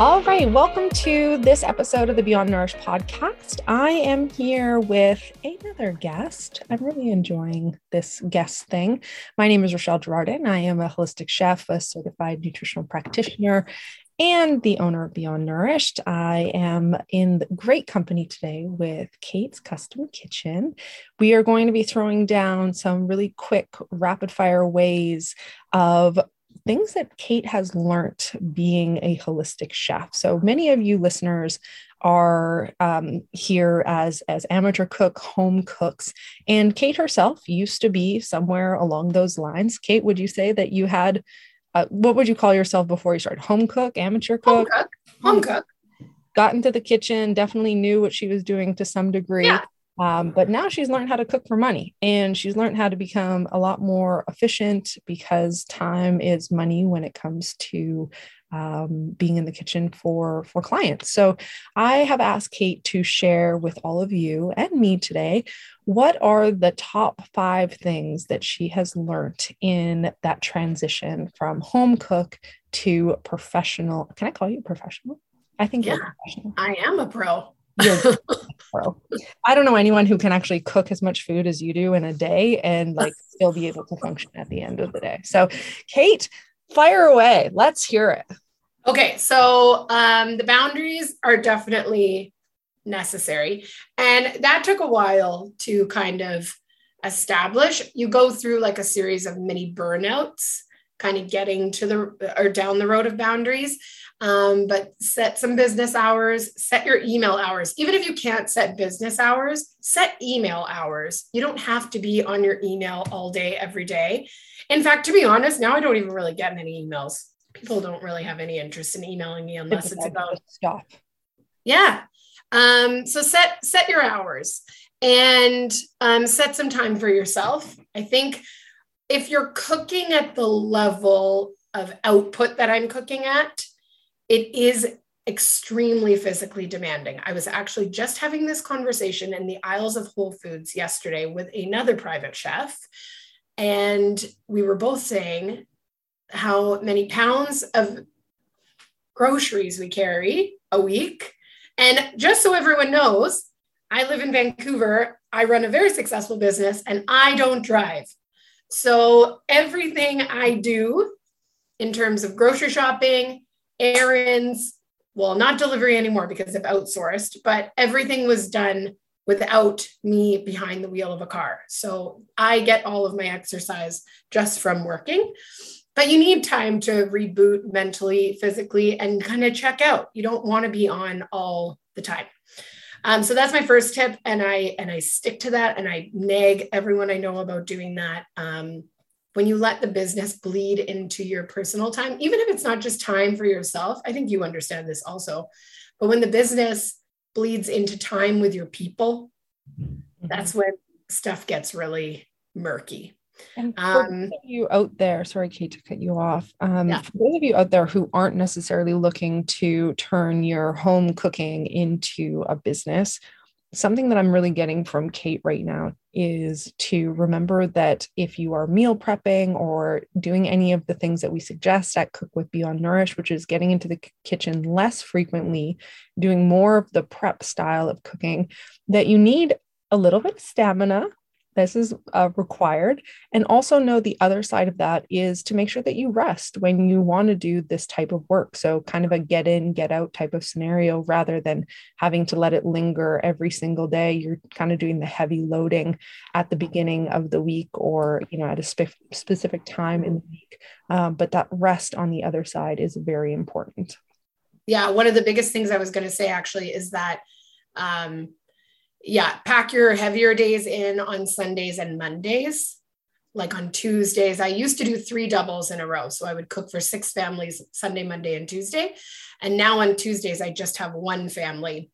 All right, welcome to this episode of the Beyond Nourished podcast. I am here with another guest. I'm really enjoying this guest thing. My name is Rochelle Girardin. I am a holistic chef, a certified nutritional practitioner, and the owner of Beyond Nourished. I am in great company today with Kate's Custom Kitchen. We are going to be throwing down some really quick, rapid fire ways of things that Kate has learned being a holistic chef. So many of you listeners are um, here as as amateur cook, home cooks, and Kate herself used to be somewhere along those lines. Kate, would you say that you had uh, what would you call yourself before you started? Home cook, amateur cook, home cook, home cook. Got into the kitchen, definitely knew what she was doing to some degree. Yeah. Um, but now she's learned how to cook for money and she's learned how to become a lot more efficient because time is money when it comes to um, being in the kitchen for for clients. So I have asked Kate to share with all of you and me today what are the top five things that she has learned in that transition from home cook to professional. Can I call you professional? I think yeah, I am a pro. Pro. I don't know anyone who can actually cook as much food as you do in a day and like still be able to function at the end of the day. So, Kate, fire away. Let's hear it. Okay, so um, the boundaries are definitely necessary, and that took a while to kind of establish. You go through like a series of mini burnouts kind of getting to the or down the road of boundaries. Um, but set some business hours, set your email hours. Even if you can't set business hours, set email hours. You don't have to be on your email all day, every day. In fact, to be honest, now I don't even really get many emails. People don't really have any interest in emailing me unless it's about stuff. Yeah. Um, so set set your hours and um, set some time for yourself. I think if you're cooking at the level of output that I'm cooking at, it is extremely physically demanding. I was actually just having this conversation in the aisles of Whole Foods yesterday with another private chef. And we were both saying how many pounds of groceries we carry a week. And just so everyone knows, I live in Vancouver. I run a very successful business and I don't drive. So everything I do in terms of grocery shopping, errands, well, not delivery anymore because I've outsourced, but everything was done without me behind the wheel of a car. So I get all of my exercise just from working. But you need time to reboot mentally, physically, and kind of check out. You don't want to be on all the time. Um, so that's my first tip, and I and I stick to that, and I nag everyone I know about doing that. Um, when you let the business bleed into your personal time, even if it's not just time for yourself, I think you understand this also. But when the business bleeds into time with your people, mm-hmm. that's when stuff gets really murky. And for um, those of you out there, sorry, Kate, to cut you off. Um, yeah. For those of you out there who aren't necessarily looking to turn your home cooking into a business, something that I'm really getting from Kate right now is to remember that if you are meal prepping or doing any of the things that we suggest at Cook with Beyond Nourished, which is getting into the kitchen less frequently, doing more of the prep style of cooking, that you need a little bit of stamina this is uh, required. And also know the other side of that is to make sure that you rest when you want to do this type of work. So, kind of a get in, get out type of scenario rather than having to let it linger every single day. You're kind of doing the heavy loading at the beginning of the week or, you know, at a spe- specific time in the week. Um, but that rest on the other side is very important. Yeah. One of the biggest things I was going to say actually is that. Um, yeah, pack your heavier days in on Sundays and Mondays. Like on Tuesdays, I used to do three doubles in a row. So I would cook for six families Sunday, Monday, and Tuesday. And now on Tuesdays, I just have one family.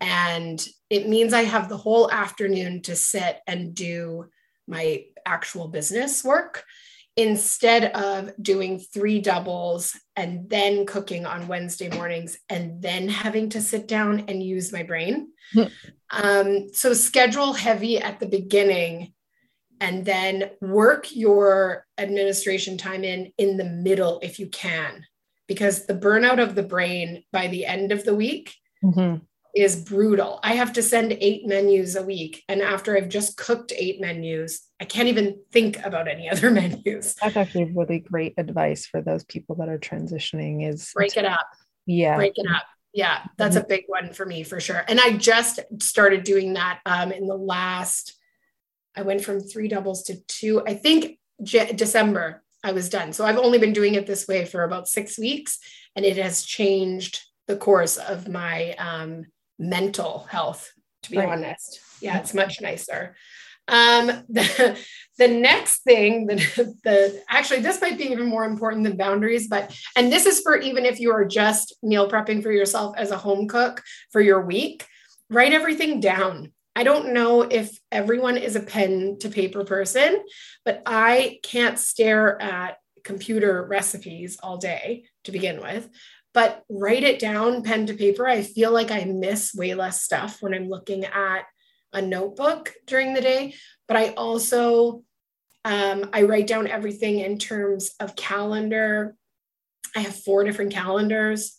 And it means I have the whole afternoon to sit and do my actual business work instead of doing three doubles and then cooking on Wednesday mornings and then having to sit down and use my brain. Hmm. um, so schedule heavy at the beginning and then work your administration time in in the middle if you can because the burnout of the brain by the end of the week Mhm. Is brutal. I have to send eight menus a week. And after I've just cooked eight menus, I can't even think about any other menus. That's actually really great advice for those people that are transitioning is Break it up. yeah. Break it up. Yeah, that's a big one for me for sure. And I just started doing that um, in the last, I went from three doubles to two, I think J- December I was done. So I've only been doing it this way for about six weeks and it has changed the course of my um, mental health, to be Right. honest. Yeah, it's much nicer. Um, the, the next thing that the actually this might be even more important than boundaries, but and this is for even if you are just meal prepping for yourself as a home cook for your week, write everything down. I don't know if everyone is a pen to paper person, but I can't stare at computer recipes all day to begin with. But write it down pen to paper. I feel like I miss way less stuff when I'm looking at a notebook during the day. But I also um, I write down everything in terms of calendar. I have four different calendars,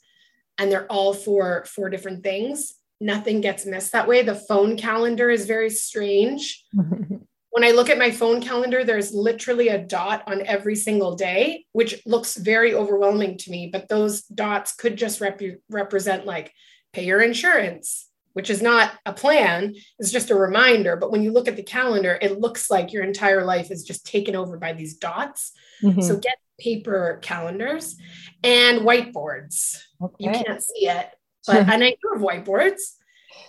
and they're all for four different things. Nothing gets missed that way. The phone calendar is very strange when I look at my phone calendar, there's literally a dot on every single day, which looks very overwhelming to me. But those dots could just rep- represent like pay your insurance, which is not a plan, it's just a reminder. But when you look at the calendar, it looks like your entire life is just taken over by these dots. Mhm. So get paper calendars and whiteboards. You can't see it, but and I have whiteboards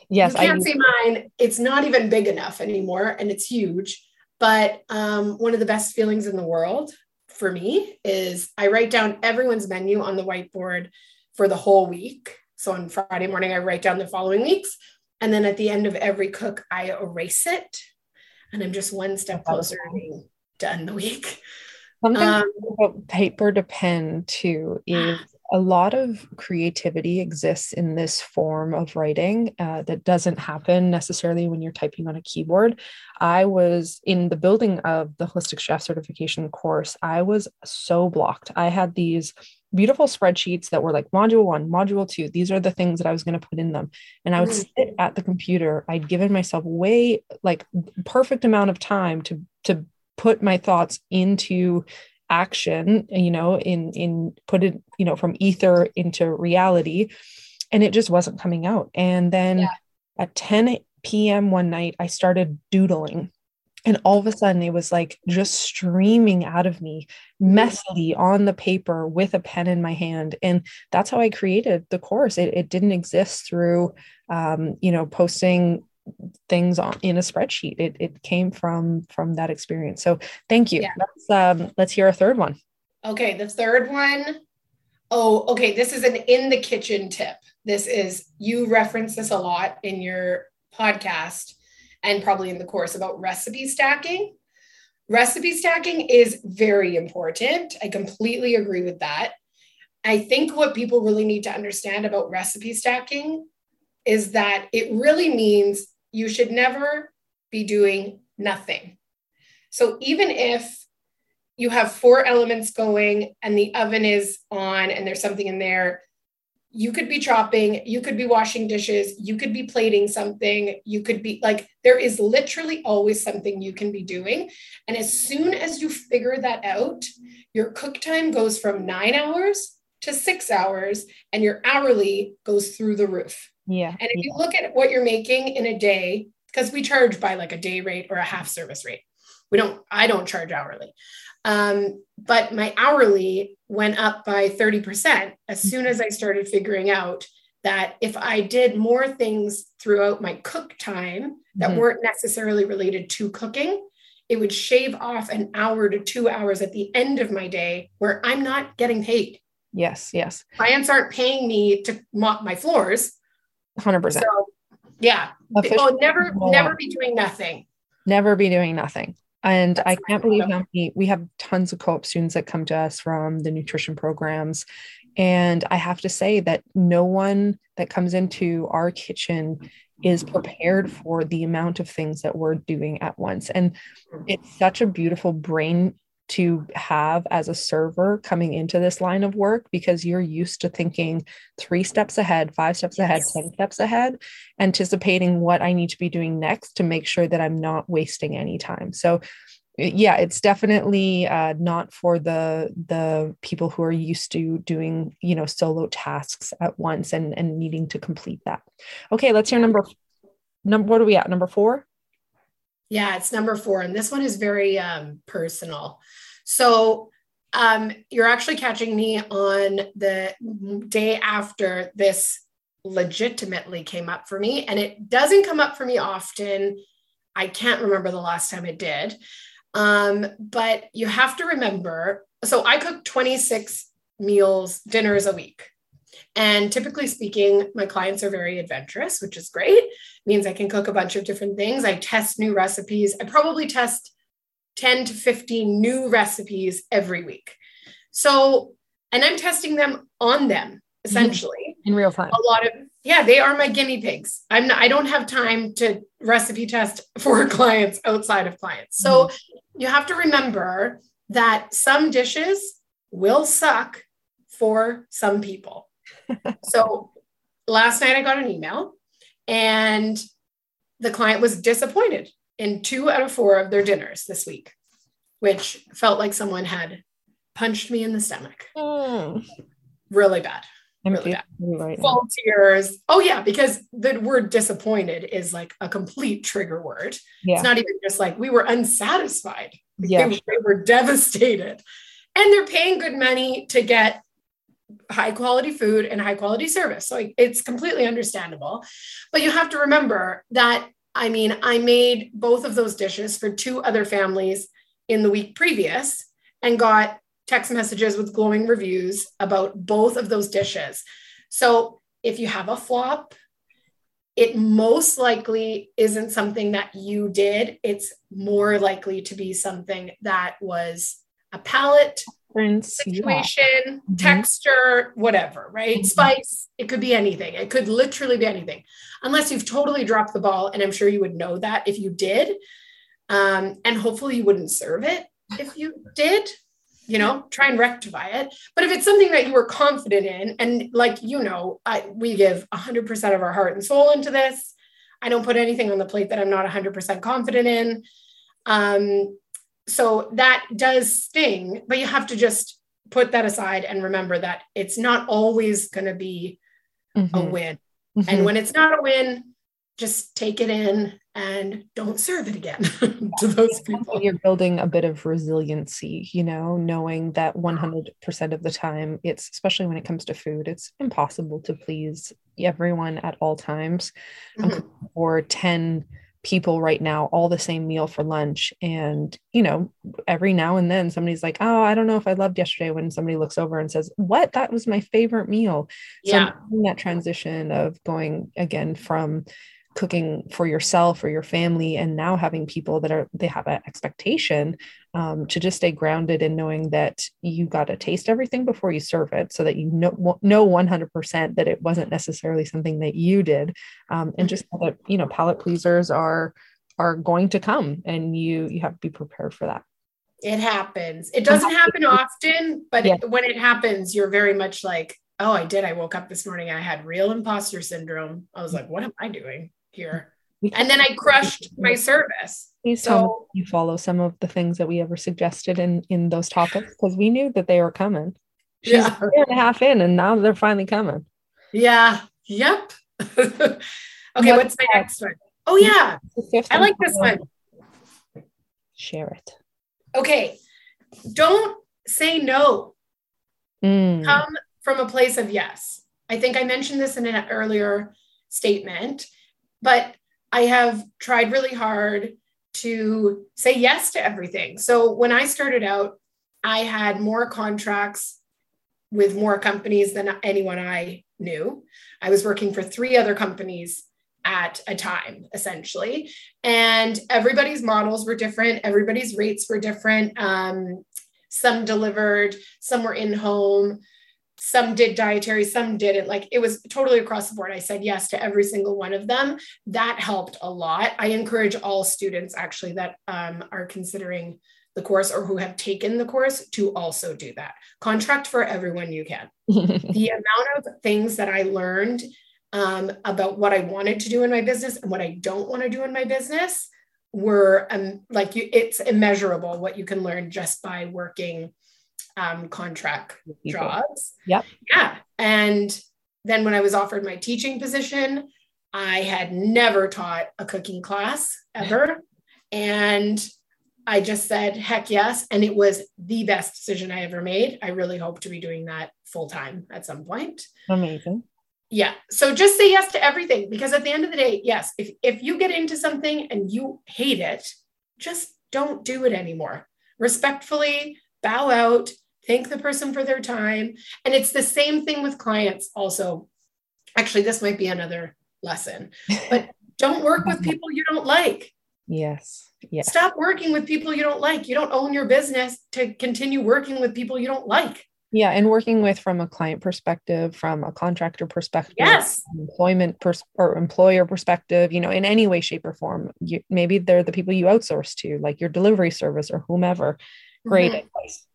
yes, you I can't use- see mine. It's not even big enough anymore, and it's huge. But um, one of the best feelings in the world for me is I write down everyone's menu on the whiteboard for the whole week. So on Friday morning, I write down the following weeks, and then at the end of every cook, I erase it, and I'm just one step closer to being done the week. something Um, about paper to pen too is a lot of creativity exists in this form of writing uh, that doesn't happen necessarily when you're typing on a keyboard. I was in the building of the holistic chef certification course. I was so blocked. I had these beautiful spreadsheets that were like module one, module two. These are the things that I was going to put in them. And I would Mm. sit at the computer. I'd given myself way like perfect amount of time to to put my thoughts into action you know in in put it you know from ether into reality and it just wasn't coming out. And then Yeah. at 10 p.m one night i started doodling and all of a sudden it was like just streaming out of me messily on the paper with a pen in my hand. And that's how i created the course. It, it didn't exist through um, you know posting things on in a spreadsheet it, it came from from that experience so thank you Yeah. let's um let's hear a third one Okay, the third one. Oh, okay. This is an in the kitchen tip. This is, you reference this a lot in your podcast and probably in the course about recipe stacking. Recipe stacking is very important. I completely agree with that. I think what people really need to understand about recipe stacking is that it really means you should never be doing nothing. So even if you have four elements going and the oven is on and there's something in there you could be chopping you could be washing dishes you could be plating something you could be like there is literally always something you can be doing and as soon as you figure that out your cook time goes from 9 hours to 6 hours and your hourly goes through the roof yeah and if you look at what you're making in a day, because we charge by like a day rate or a half service rate, we don't, I don't charge hourly. Um, but my hourly went up by 30% as soon as I started figuring out that if I did more things throughout my cook time that Mhm. weren't necessarily related to cooking, it would shave off an hour to two hours at the end of my day where I'm not getting paid. yes yes Clients aren't paying me to mop my floors. 100% So yeah, Official- oh, never, never be doing nothing. never be doing nothing. And That's i can't believe how many we have tons of co-op students that come to us from the nutrition programs. And i have to say that no one that comes into our kitchen is prepared for the amount of things that we're doing at once. And it's such a beautiful brain to have as a server coming into this line of work because you're used to thinking three steps ahead, five steps ahead, 10 steps ahead, anticipating what I need to be doing next to make sure that I'm not wasting any time. So yeah it's definitely uh, not for the the people who are used to doing you know solo tasks at once and and needing to complete that. Okay let's hear number number what are we at? Number four yeah, it's number four. And this one is very um, personal. So um, you're actually catching me on the day after this legitimately came up for me. And it doesn't come up for me often. I can't remember the last time it did. Um, but you have to remember so I cook 26 meals, dinners a week. And typically speaking, my clients are very adventurous, which is great. It means I can cook a bunch of different things. I test new recipes. I probably test 10 to 15 new recipes every week. So, and I'm testing them on them essentially in real time. A lot of yeah, they are my guinea pigs. I'm not, I don't have time to recipe test for clients outside of clients. So, mm-hmm. you have to remember that some dishes will suck for some people so last night I got an email and the client was disappointed in two out of four of their dinners this week, which felt like someone had punched me in the stomach. Mm. Really bad. really bad. Right Full tears. Oh, yeah, because the word disappointed is like a complete trigger word. Yeah. It's not even just like we were unsatisfied. Yeah. They, they were devastated. And they're paying good money to get high quality food and high quality service. So it's completely understandable. But you have to remember that, I mean, I made both of those dishes for two other families in the week previous and got text messages with glowing reviews about both of those dishes. So if you have a flop, it most likely isn't something that you did. It's more likely to be something that was a palate situation, yeah. Mm-hmm. texture, whatever, right? Mm-hmm. Spice, it could be anything. It could literally be anything, unless you've totally dropped the ball. And I'm sure you would know that if you did. Um, and hopefully you wouldn't serve it if you did, you know, try and rectify it. But if it's something that you were confident in, and like, you know, I, we give 100% of our heart and soul into this. I don't put anything on the plate that I'm not 100% confident in. Um, so that does sting, but you have to just put that aside and remember that it's not always going to be mm-hmm. a win. Mm-hmm. And when it's not a win, just take it in and don't serve it again to those people. You're building a bit of resiliency, you know, knowing that 100% of the time, it's especially when it comes to food, it's impossible to please everyone at all times. Mm-hmm. or 10 people right now all the same meal for lunch. And you know every now and then somebody's like oh i don't know if i loved yesterday when somebody looks over and says what? That was my favorite meal. Yeah. so that transition of going again from cooking for yourself or your family and now having people that are they have an expectation um, to just stay grounded in knowing that you got to taste everything before you serve it so that you know know 100% that it wasn't necessarily something that you did um, and just that you know palate pleasers are are going to come and you you have to be prepared for that. It happens. It doesn't happen often but yeah. it, when it happens you're very much like oh i did i woke up this morning i had real imposter syndrome. I was like what am i doing here. And then I crushed my service. Please so, tell you follow some of the things that we ever suggested in in those topics because we knew that they were coming. She's yeah. a year and a half in, and now they're finally coming. Yeah. Yep. okay. What's my next one? Oh yeah, I like this one. Share it. Okay. Don't say no. Mm. Come from a place of yes. I think I mentioned this in an earlier statement but I have tried really hard to say yes to everything. So when I started out, I had more contracts with more companies than anyone I knew. I was working for three other companies at a time, essentially. And everybody's models were different, everybody's rates were different. Um, some delivered, some were in home some did dietary, some didn't. Like it was totally across the board. I said yes to every single one of them. That helped a lot. I encourage all students actually that um, are considering the course or who have taken the course to also do that. Contract for everyone you can. the amount of things that I learned um, about what I wanted to do in my business and what I don't want to do in my business were um, like you, it's immeasurable what you can learn just by working um, contract jobs. Yep. Yeah. And then when I was offered my teaching position, I had never taught a cooking class ever. and I just said, heck yes. And it was the best decision I ever made. I really hope to be doing that full time at some point. Amazing. Yeah. So just say yes to everything because at the end of the day, yes, if, if you get into something and you hate it, just don't do it anymore. Respectfully bow out, thank the person for their time. And it's the same thing with clients also. Actually, this might be another lesson, but don't work with people you don't like. Yes. Yes. Stop working with people you don't like. You don't own your business to continue working with people you don't like. Yeah, and working with from a client perspective, from a contractor perspective, yes, employment pers- or employer perspective, you know, in any way, shape, or form. You, maybe they're the people you outsource to, like your delivery service or whomever. Great mm-hmm. advice.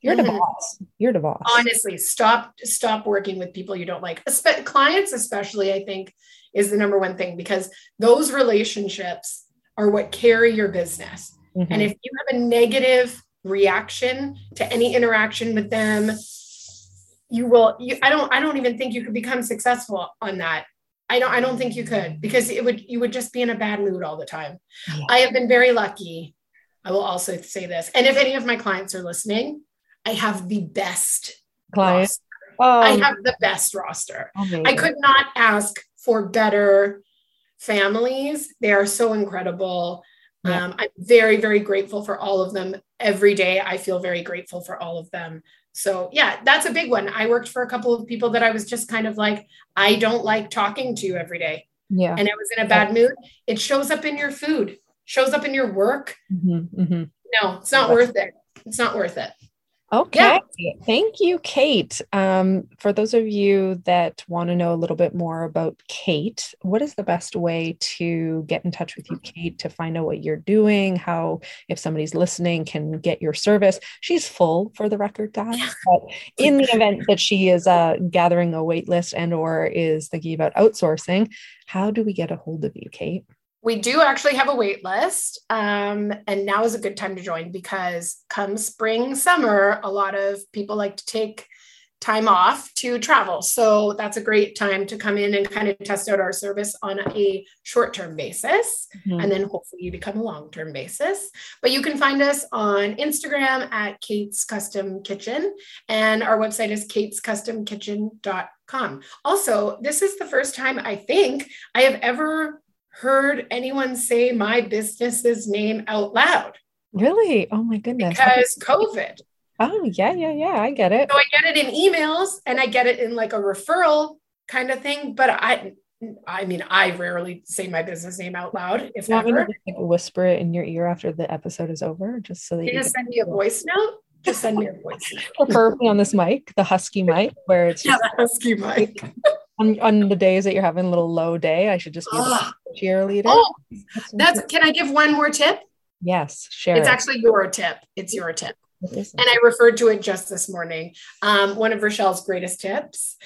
You're mm-hmm. the boss. You're the boss. Honestly, stop stop working with people you don't like. Espe- clients, especially, I think, is the number one thing because those relationships are what carry your business. Mm-hmm. And if you have a negative reaction to any interaction with them, you will you I don't I don't even think you could become successful on that. I don't I don't think you could because it would you would just be in a bad mood all the time. Yeah. I have been very lucky. I will also say this. And if any of my clients are listening, I have the best clients. Oh, I have the best roster. Amazing. I could not ask for better families. They are so incredible. Yeah. Um, I'm very, very grateful for all of them. Every day, I feel very grateful for all of them. So, yeah, that's a big one. I worked for a couple of people that I was just kind of like, I don't like talking to you every day. Yeah. And I was in a bad mood. It shows up in your food, shows up in your work. Mm-hmm, mm-hmm. No, it's not worth it. It's not worth it. Okay. Yeah. Thank you, Kate. Um, for those of you that want to know a little bit more about Kate, what is the best way to get in touch with you, Kate, to find out what you're doing? How, if somebody's listening, can get your service? She's full for the record, guys. But in the event that she is uh, gathering a wait list and or is thinking about outsourcing, how do we get a hold of you, Kate? We do actually have a wait list um, and now is a good time to join because come spring summer a lot of people like to take time off to travel. So that's a great time to come in and kind of test out our service on a short-term basis mm-hmm. and then hopefully you become a long-term basis. But you can find us on instagram at kate's custom kitchen and our website is katescustomkitchen.com also this is the first time i think i have ever heard anyone say my business's name out loud. Really? Oh my goodness. Because COVID. Oh, yeah, yeah, yeah. I get it. So I get it in emails and I get it in like a referral kind of thing. But I, I mean, I rarely say my business name out loud, if ever. Just, like, whisper it in your ear after the episode is over, just so that you, you just send me a voice note. Just send me a voice note. Preferably on this mic, the husky mic, where it's yeah, the husky mic. On, on the days that you're having a little low day, I should just be the cheerleader. Oh, that's. Can I give one more tip? Yes, share. It's it. actually your tip. It's your tip. And I referred to it just this morning. Um, one of Rochelle's greatest tips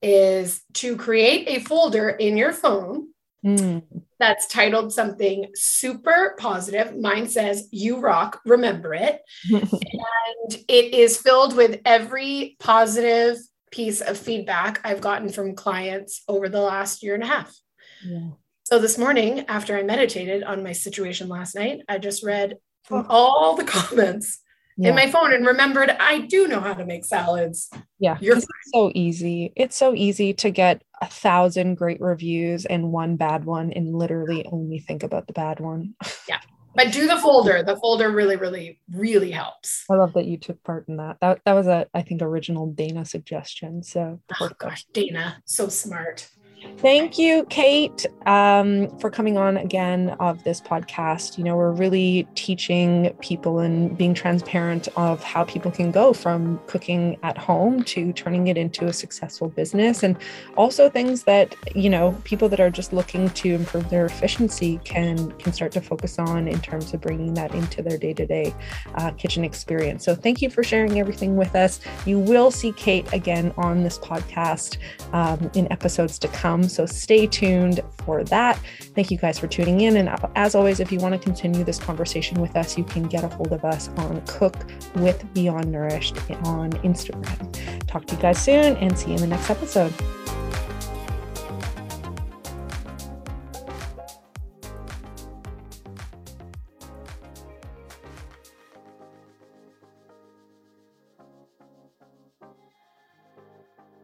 is to create a folder in your phone mm. that's titled something super positive. Mine says, You rock, remember it. and it is filled with every positive piece of feedback I've gotten from clients over the last year and a half. Yeah. So this morning, after I meditated on my situation last night, I just read all the comments yeah. in my phone and remembered I do know how to make salads. Yeah, You're it's so easy. It's so easy to get a thousand great reviews and one bad one and literally only think about the bad one. Yeah but do the folder. The folder really really really helps. I love that you took part in that. That, that was a i think original dana suggestion so. Oh gosh dana so smart Thank you, Kate, um, for coming on again of this podcast. You know, we're really teaching people and being transparent of how people can go from cooking at home to turning it into a successful business, and also things that you know people that are just looking to improve their efficiency can can start to focus on in terms of bringing that into their day to day kitchen experience. So, thank you for sharing everything with us. You will see Kate again on this podcast um, in episodes to come. So stay tuned for that. Thank you guys for tuning in. And as always, if you want to continue this conversation with us, you can get a hold of us on Cook with Beyond Nourished on Instagram. Talk to you guys soon and see you in the next episode.